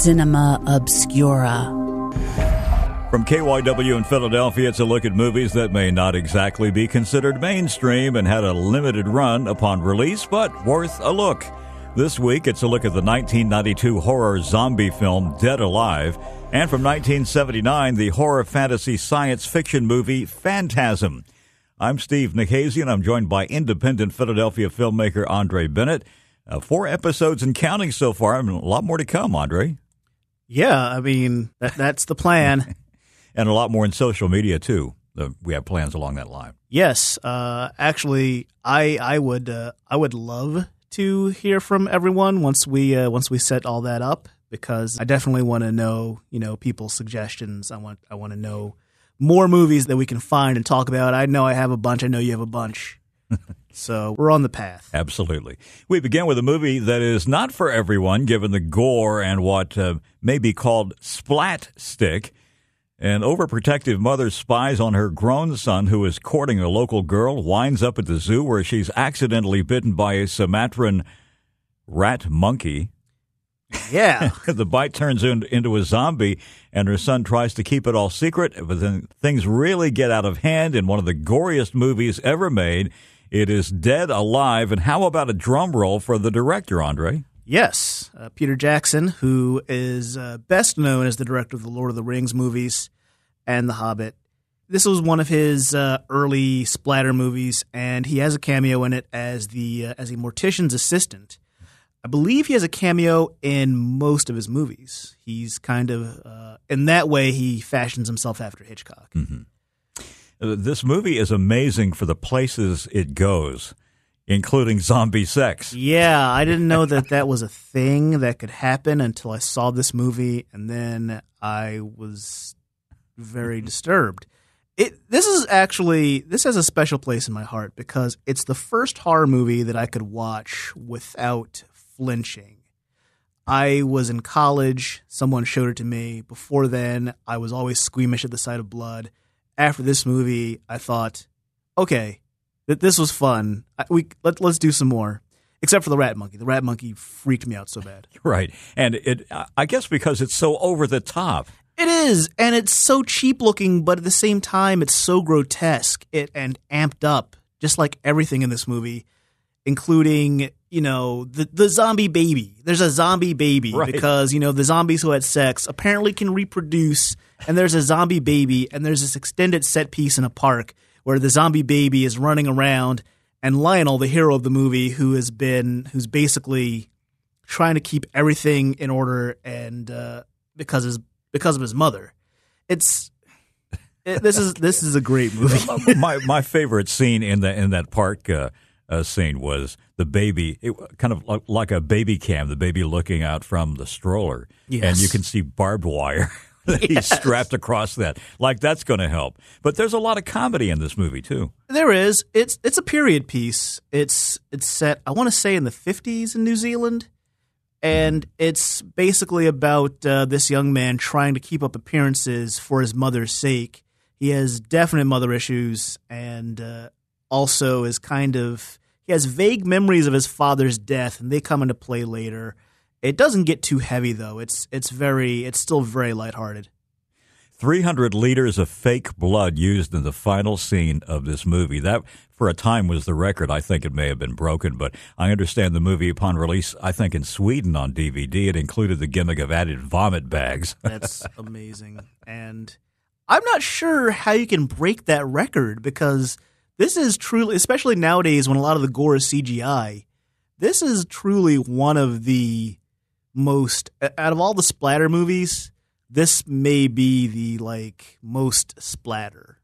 Cinema Obscura. From KYW in Philadelphia, it's a look at movies that may not exactly be considered mainstream and had a limited run upon release, but worth a look. This week, it's a look at the 1992 horror zombie film Dead Alive, and from 1979, the horror fantasy science fiction movie Phantasm. I'm Steve Nikhazy, and I'm joined by independent Philadelphia filmmaker Andre Bennett. Uh, four episodes and counting so far, and a lot more to come, Andre. Yeah, I mean, that, that's the plan. and a lot more in social media, too. Uh, we have plans along that line. Yes, uh, actually, I I would uh, I would love to hear from everyone once we uh, once we set all that up because I definitely want to know you know people's suggestions. I want I want to know more movies that we can find and talk about. I know I have a bunch. I know you have a bunch. so we're on the path. Absolutely. We begin with a movie that is not for everyone, given the gore and what uh, may be called splat stick. An overprotective mother spies on her grown son who is courting a local girl, winds up at the zoo where she's accidentally bitten by a Sumatran rat monkey. Yeah. the bite turns into a zombie, and her son tries to keep it all secret, but then things really get out of hand in one of the goriest movies ever made. It is Dead Alive. And how about a drum roll for the director, Andre? Yes, uh, Peter Jackson, who is uh, best known as the director of the Lord of the Rings movies and The Hobbit. This was one of his uh, early splatter movies, and he has a cameo in it as the uh, as a mortician's assistant. I believe he has a cameo in most of his movies. He's kind of uh, in that way he fashions himself after Hitchcock. Mm-hmm. This movie is amazing for the places it goes including zombie sex. Yeah, I didn't know that that was a thing that could happen until I saw this movie, and then I was very mm-hmm. disturbed. It this is actually this has a special place in my heart because it's the first horror movie that I could watch without flinching. I was in college, someone showed it to me. Before then, I was always squeamish at the sight of blood. After this movie, I thought, okay, that this was fun. We let let's do some more. Except for the rat monkey. The rat monkey freaked me out so bad. Right, and it I guess because it's so over the top. It is, and it's so cheap looking, but at the same time, it's so grotesque it and amped up, just like everything in this movie, including you know the the zombie baby. There's a zombie baby right. because you know the zombies who had sex apparently can reproduce, and there's a zombie baby, and there's this extended set piece in a park where the zombie baby is running around and Lionel, the hero of the movie, who has been who's basically trying to keep everything in order and uh, because his because of his mother. It's it, this is this is a great movie. my my favorite scene in the in that park uh, uh, scene was the baby, it, kind of like, like, a baby cam, the baby looking out from the stroller, yes. and you can see barbed wire. yes. he's strapped across that. Like that's going to help. But there's a lot of comedy in this movie too. There is. It's it's a period piece. It's it's set I want to say in the 50s in New Zealand. And it's basically about uh, this young man trying to keep up appearances for his mother's sake. He has definite mother issues and uh, also is kind of he has vague memories of his father's death and they come into play later it doesn't get too heavy though. It's it's very it's still very lighthearted. 300 liters of fake blood used in the final scene of this movie. That, for a time, was the record. I think it may have been broken, but I understand the movie, upon release, I think in Sweden on DVD, it included the gimmick of added vomit bags. That's amazing. And I'm not sure how you can break that record because this is truly, especially nowadays when a lot of the gore is CGI, this is truly one of the most out of all the splatter movies, this may be the like most splatter.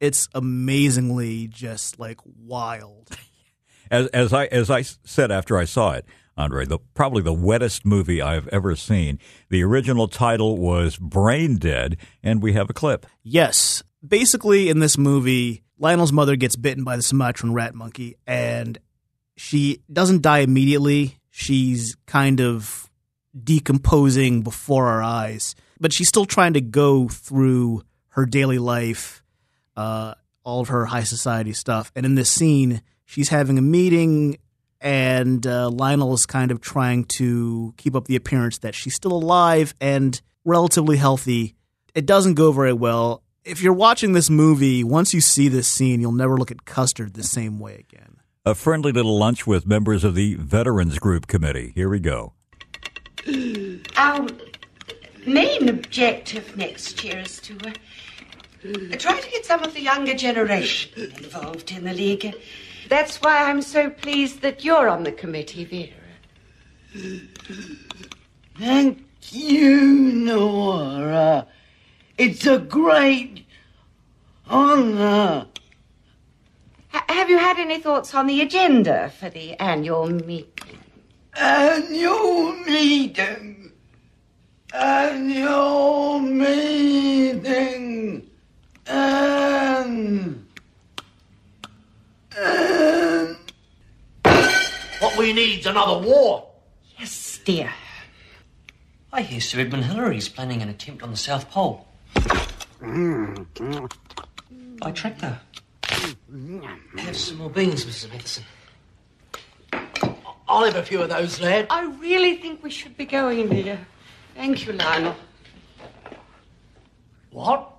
It's amazingly just like wild. As as I as I said after I saw it, Andre, the probably the wettest movie I've ever seen. The original title was Brain Dead, and we have a clip. Yes. Basically in this movie, Lionel's mother gets bitten by the Sumatran rat monkey and she doesn't die immediately. She's kind of decomposing before our eyes. But she's still trying to go through her daily life, uh, all of her high society stuff. And in this scene, she's having a meeting and uh, Lionel is kind of trying to keep up the appearance that she's still alive and relatively healthy. It doesn't go very well. If you're watching this movie, once you see this scene, you'll never look at Custard the same way again. A friendly little lunch with members of the Veterans Group Committee. Here we go. Our main objective next year is to uh, try to get some of the younger generation involved in the league. That's why I'm so pleased that you're on the committee, Vera. Thank you, Nora. It's a great honor. Ha- have you had any thoughts on the agenda for the annual meeting? Annual meeting. Annual meeting. And. And. What we need's another war. Yes, dear. I hear Sir Edmund Hillary's planning an attempt on the South Pole. Mm. By tractor. Mm. Have some more beans, Mrs. Matheson. I'll have a few of those, lad. I really think we should be going, dear. Thank you, Lionel. What?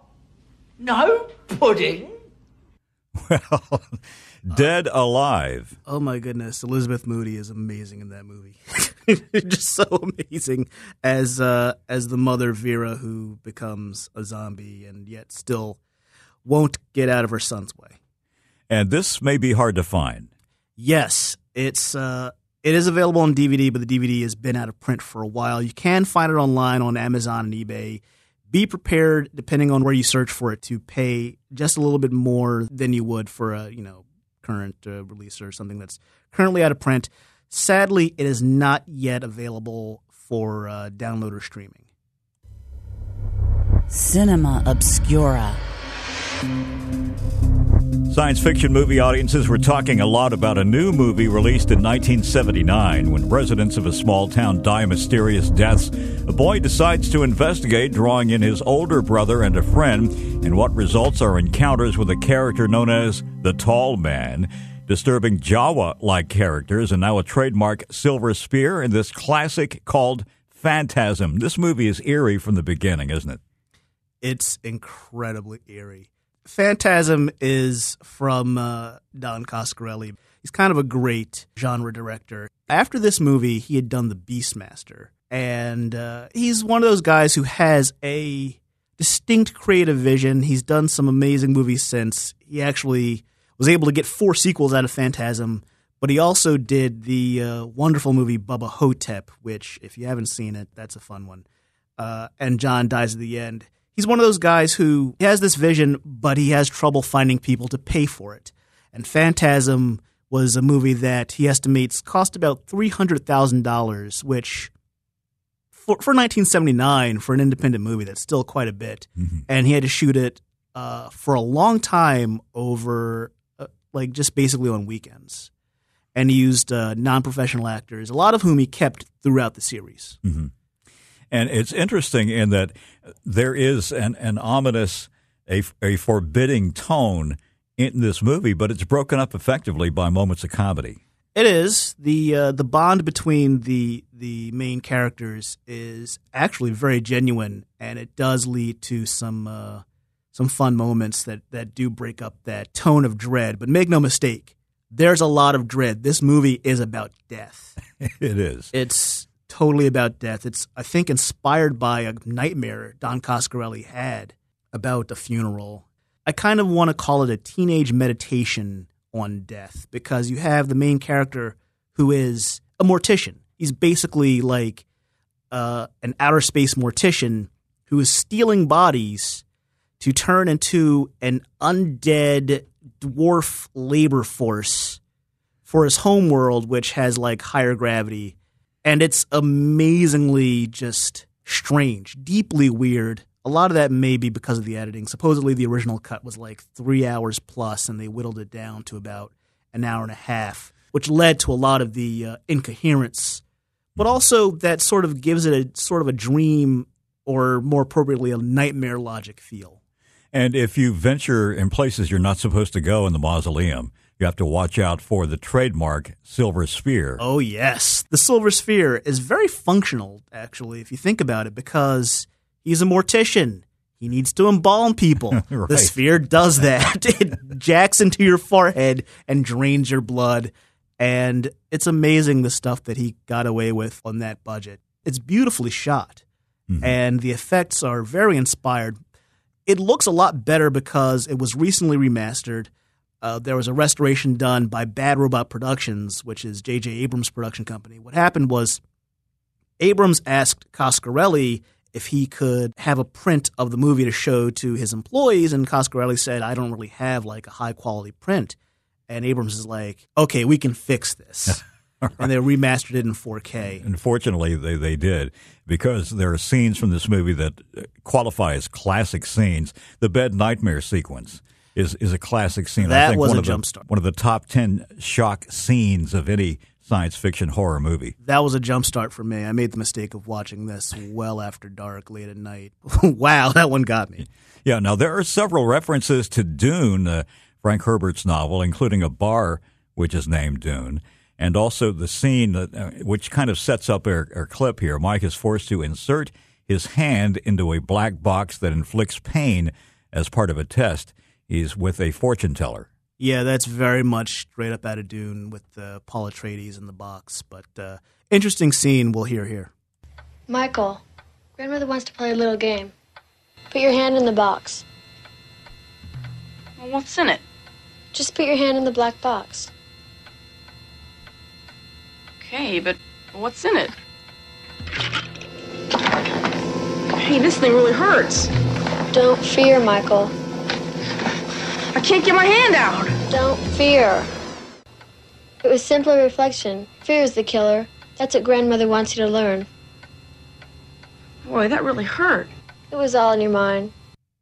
No pudding? Well, Dead Alive. Oh my goodness, Elizabeth Moody is amazing in that movie. Just so amazing as uh, as the mother Vera who becomes a zombie and yet still won't get out of her son's way. And this may be hard to find. Yes, it's uh, it is available on DVD, but the DVD has been out of print for a while. You can find it online on Amazon and eBay. Be prepared, depending on where you search for it, to pay just a little bit more than you would for a you know current uh, release or something that's currently out of print. Sadly, it is not yet available for uh, download or streaming. Cinema Obscura. Science fiction movie audiences were talking a lot about a new movie released in 1979 when residents of a small town die mysterious deaths. A boy decides to investigate, drawing in his older brother and a friend, and what results are encounters with a character known as the Tall Man. Disturbing Jawa like characters, and now a trademark silver sphere in this classic called Phantasm. This movie is eerie from the beginning, isn't it? It's incredibly eerie. Phantasm is from uh, Don Coscarelli. He's kind of a great genre director. After this movie, he had done The Beastmaster, and uh, he's one of those guys who has a distinct creative vision. He's done some amazing movies since. He actually was able to get four sequels out of Phantasm, but he also did the uh, wonderful movie Bubba Ho-Tep, which, if you haven't seen it, that's a fun one. Uh, and John dies at the end he's one of those guys who has this vision, but he has trouble finding people to pay for it. And Phantasm was a movie that he estimates cost about three hundred thousand dollars, which for, for 1979 for an independent movie that's still quite a bit. Mm-hmm. And he had to shoot it uh, for a long time over, like just basically on weekends. And he used uh, non-professional actors, a lot of whom he kept throughout the series. Mm-hmm. And it's interesting in that there is an, an ominous, a, a forbidding tone in this movie, but it's broken up effectively by moments of comedy. It is the uh, the bond between the the main characters is actually very genuine, and it does lead to some uh, some fun moments that that do break up that tone of dread. But make no mistake, there's a lot of dread. This movie is about death. it is. It's totally about death. It's I think inspired by a nightmare Don Coscarelli had about a funeral. I kind of want to call it a teenage meditation on death because you have the main character who is a mortician. He's basically like uh, an outer space mortician who is stealing bodies to turn into an undead dwarf labor force for his home world, which has like higher gravity and it's amazingly just strange, deeply weird. A lot of that may be because of the editing. Supposedly, the original cut was like three hours plus, and they whittled it down to about an hour and a half, which led to a lot of the uh, incoherence. But also, that sort of gives it a sort of a dream, or more appropriately, a nightmare logic feel. And if you venture in places you're not supposed to go in the mausoleum, you have to watch out for the trademark silver sphere. Oh, yes. The Silver Sphere is very functional, actually, if you think about it, because he's a mortician. He needs to embalm people. Right. The sphere does that. it jacks into your forehead and drains your blood. And it's amazing the stuff that he got away with on that budget. It's beautifully shot, mm-hmm. and the effects are very inspired. It looks a lot better because it was recently remastered. Uh, there was a restoration done by Bad Robot Productions, which is J.J. Abrams' production company. What happened was Abrams asked Coscarelli if he could have a print of the movie to show to his employees, and Coscarelli said, "I don't really have like a high quality print." And Abrams is like, "Okay, we can fix this," and they remastered it in 4K. Unfortunately, they, they did because there are scenes from this movie that qualify as classic scenes. The bed nightmare sequence is is a classic scene. I That think was one a of the, jumpstart. One of the top ten shock scenes of any science fiction horror movie. That was a jumpstart for me. I made the mistake of watching this well after dark, late at night. wow, that one got me. Yeah, now there are several references to Dune, uh, Frank Herbert's novel, including a bar which is named Dune, and also the scene that, uh, which kind of sets up our, our clip here. Mike is forced to insert his hand into a black box that inflicts pain as part of a test. He's with a fortune teller. Yeah, that's very much straight up out of Dune with uh, Paul Atreides in the box. But uh, interesting scene we'll hear here. Michael, grandmother wants to play a little game. Put your hand in the box. Well, what's in it? Just put your hand in the black box. Okay, but what's in it? Hey, this thing really hurts. Don't fear, Michael. I can't get my hand out. Don't fear. It was simply reflection. Fear is the killer. That's what grandmother wants you to learn. Boy, that really hurt. It was all in your mind.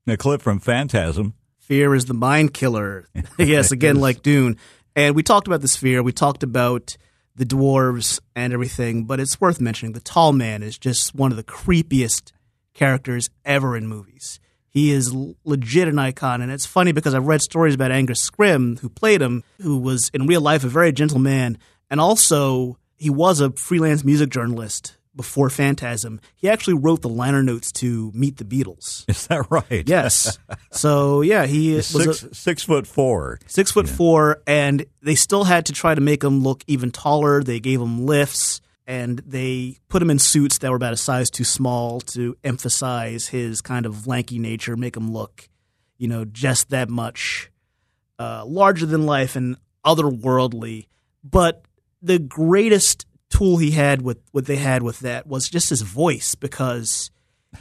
A clip from Phantasm. Fear is the mind killer. yes, again, like Dune. And we talked about the sphere. We talked about the dwarves and everything, but it's worth mentioning the tall man is just one of the creepiest characters ever in movies. He is legit an icon, and it's funny because I've read stories about Angus Scrimm, who played him, who was in real life a very gentle man, and also he was a freelance music journalist before Phantasm. He actually wrote the liner notes to Meet the Beatles. Is that right? Yes. so yeah, he was Six, a, six foot four. six foot four, and they still had to try to make him look even taller. They gave him lifts, and they put him in suits that were about a size too small to emphasize his kind of lanky nature, make him look, you know, just that much uh, larger than life and otherworldly. But the greatest tool he had with what they had with that was just his voice because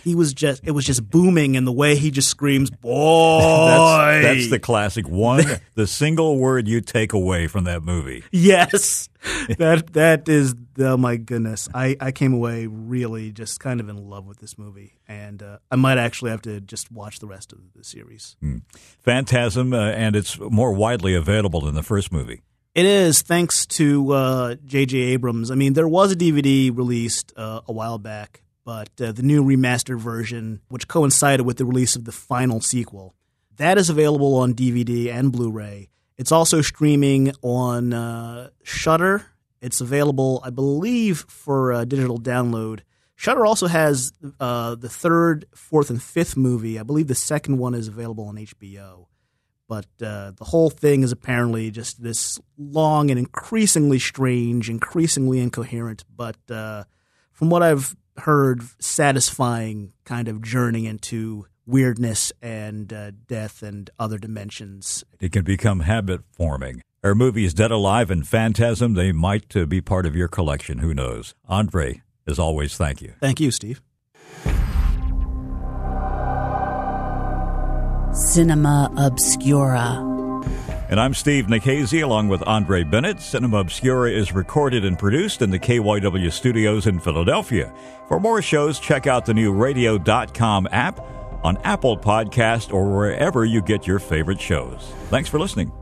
he was just it was just booming in the way he just screams boy That's, that's the classic one, the single word you take away from that movie. yes. That that is oh my goodness. I i came away really just kind of in love with this movie and uh, i might actually have to just watch the rest of the series. Phantasm, uh, and it's more widely available than the first movie. It is thanks to uh, J.J. Abrams. I mean, there was a DVD released uh, a while back, but uh, the new remastered version, which coincided with the release of the final sequel, that is available on DVD and Blu-ray. It's also streaming on uh, Shudder. It's available, I believe, for uh, digital download. Shudder also has uh, the third, fourth, and fifth movie. I believe the second one is available on HBO but uh, the whole thing is apparently just this long and increasingly strange, increasingly incoherent, but uh, from what I've heard, satisfying kind of journey into weirdness and uh, death and other dimensions. It can become habit forming. Our movies Dead Alive and Phantasm, they might uh, be part of your collection. Who knows? Andre, as always, thank you. Thank you, Steve. Cinema Obscura. And I'm Steve Nikhazy along with Andre Bennett. Cinema Obscura is recorded and produced in the KYW studios in Philadelphia. For more shows, check out the new radio.com app on Apple Podcast or wherever you get your favorite shows. Thanks for listening.